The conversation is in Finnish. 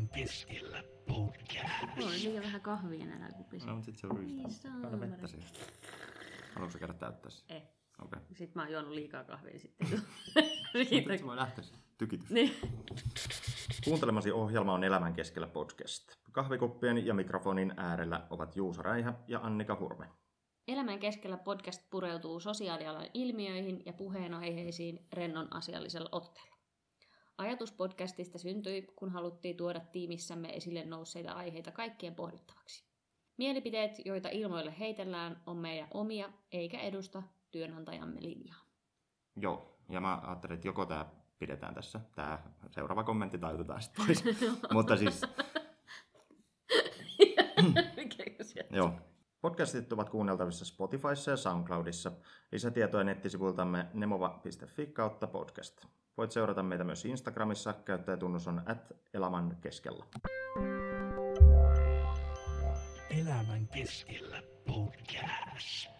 Elämän keskellä podcast. Mulla on liian vähän kahvia enää kupissa. No, mutta sit se on Niin, ryystä. Kaada saamari. vettä siihen. Haluatko sä käydä täyttää sen? Ei. Okei. Sitten mä oon juonut liikaa kahvia sitten. Okay. Siitä. Se voi lähteä se tykitys. niin. Kuuntelemasi ohjelma on Elämän keskellä podcast. Kahvikuppien ja mikrofonin äärellä ovat Juuso Räihä ja Annika Hurme. Elämän keskellä podcast pureutuu sosiaalialan ilmiöihin ja puheenaiheisiin rennon asiallisella otteella. Ajatus podcastista syntyi, kun haluttiin tuoda tiimissämme esille nousseita aiheita kaikkien pohdittavaksi. Mielipiteet, joita ilmoille heitellään, on meidän omia eikä edusta työnantajamme linjaa. Joo, ja mä ajattelin, että joko tämä pidetään tässä, tämä seuraava kommentti tai otetaan sitten pois. Mutta siis, joo. Podcastit ovat kuunneltavissa Spotifyssa ja SoundCloudissa. Lisätietoja nettisivuiltamme nemova.fi kautta podcast. Voit seurata meitä myös Instagramissa. Käyttäjätunnus on at elämän keskellä. Elämän keskellä podcast.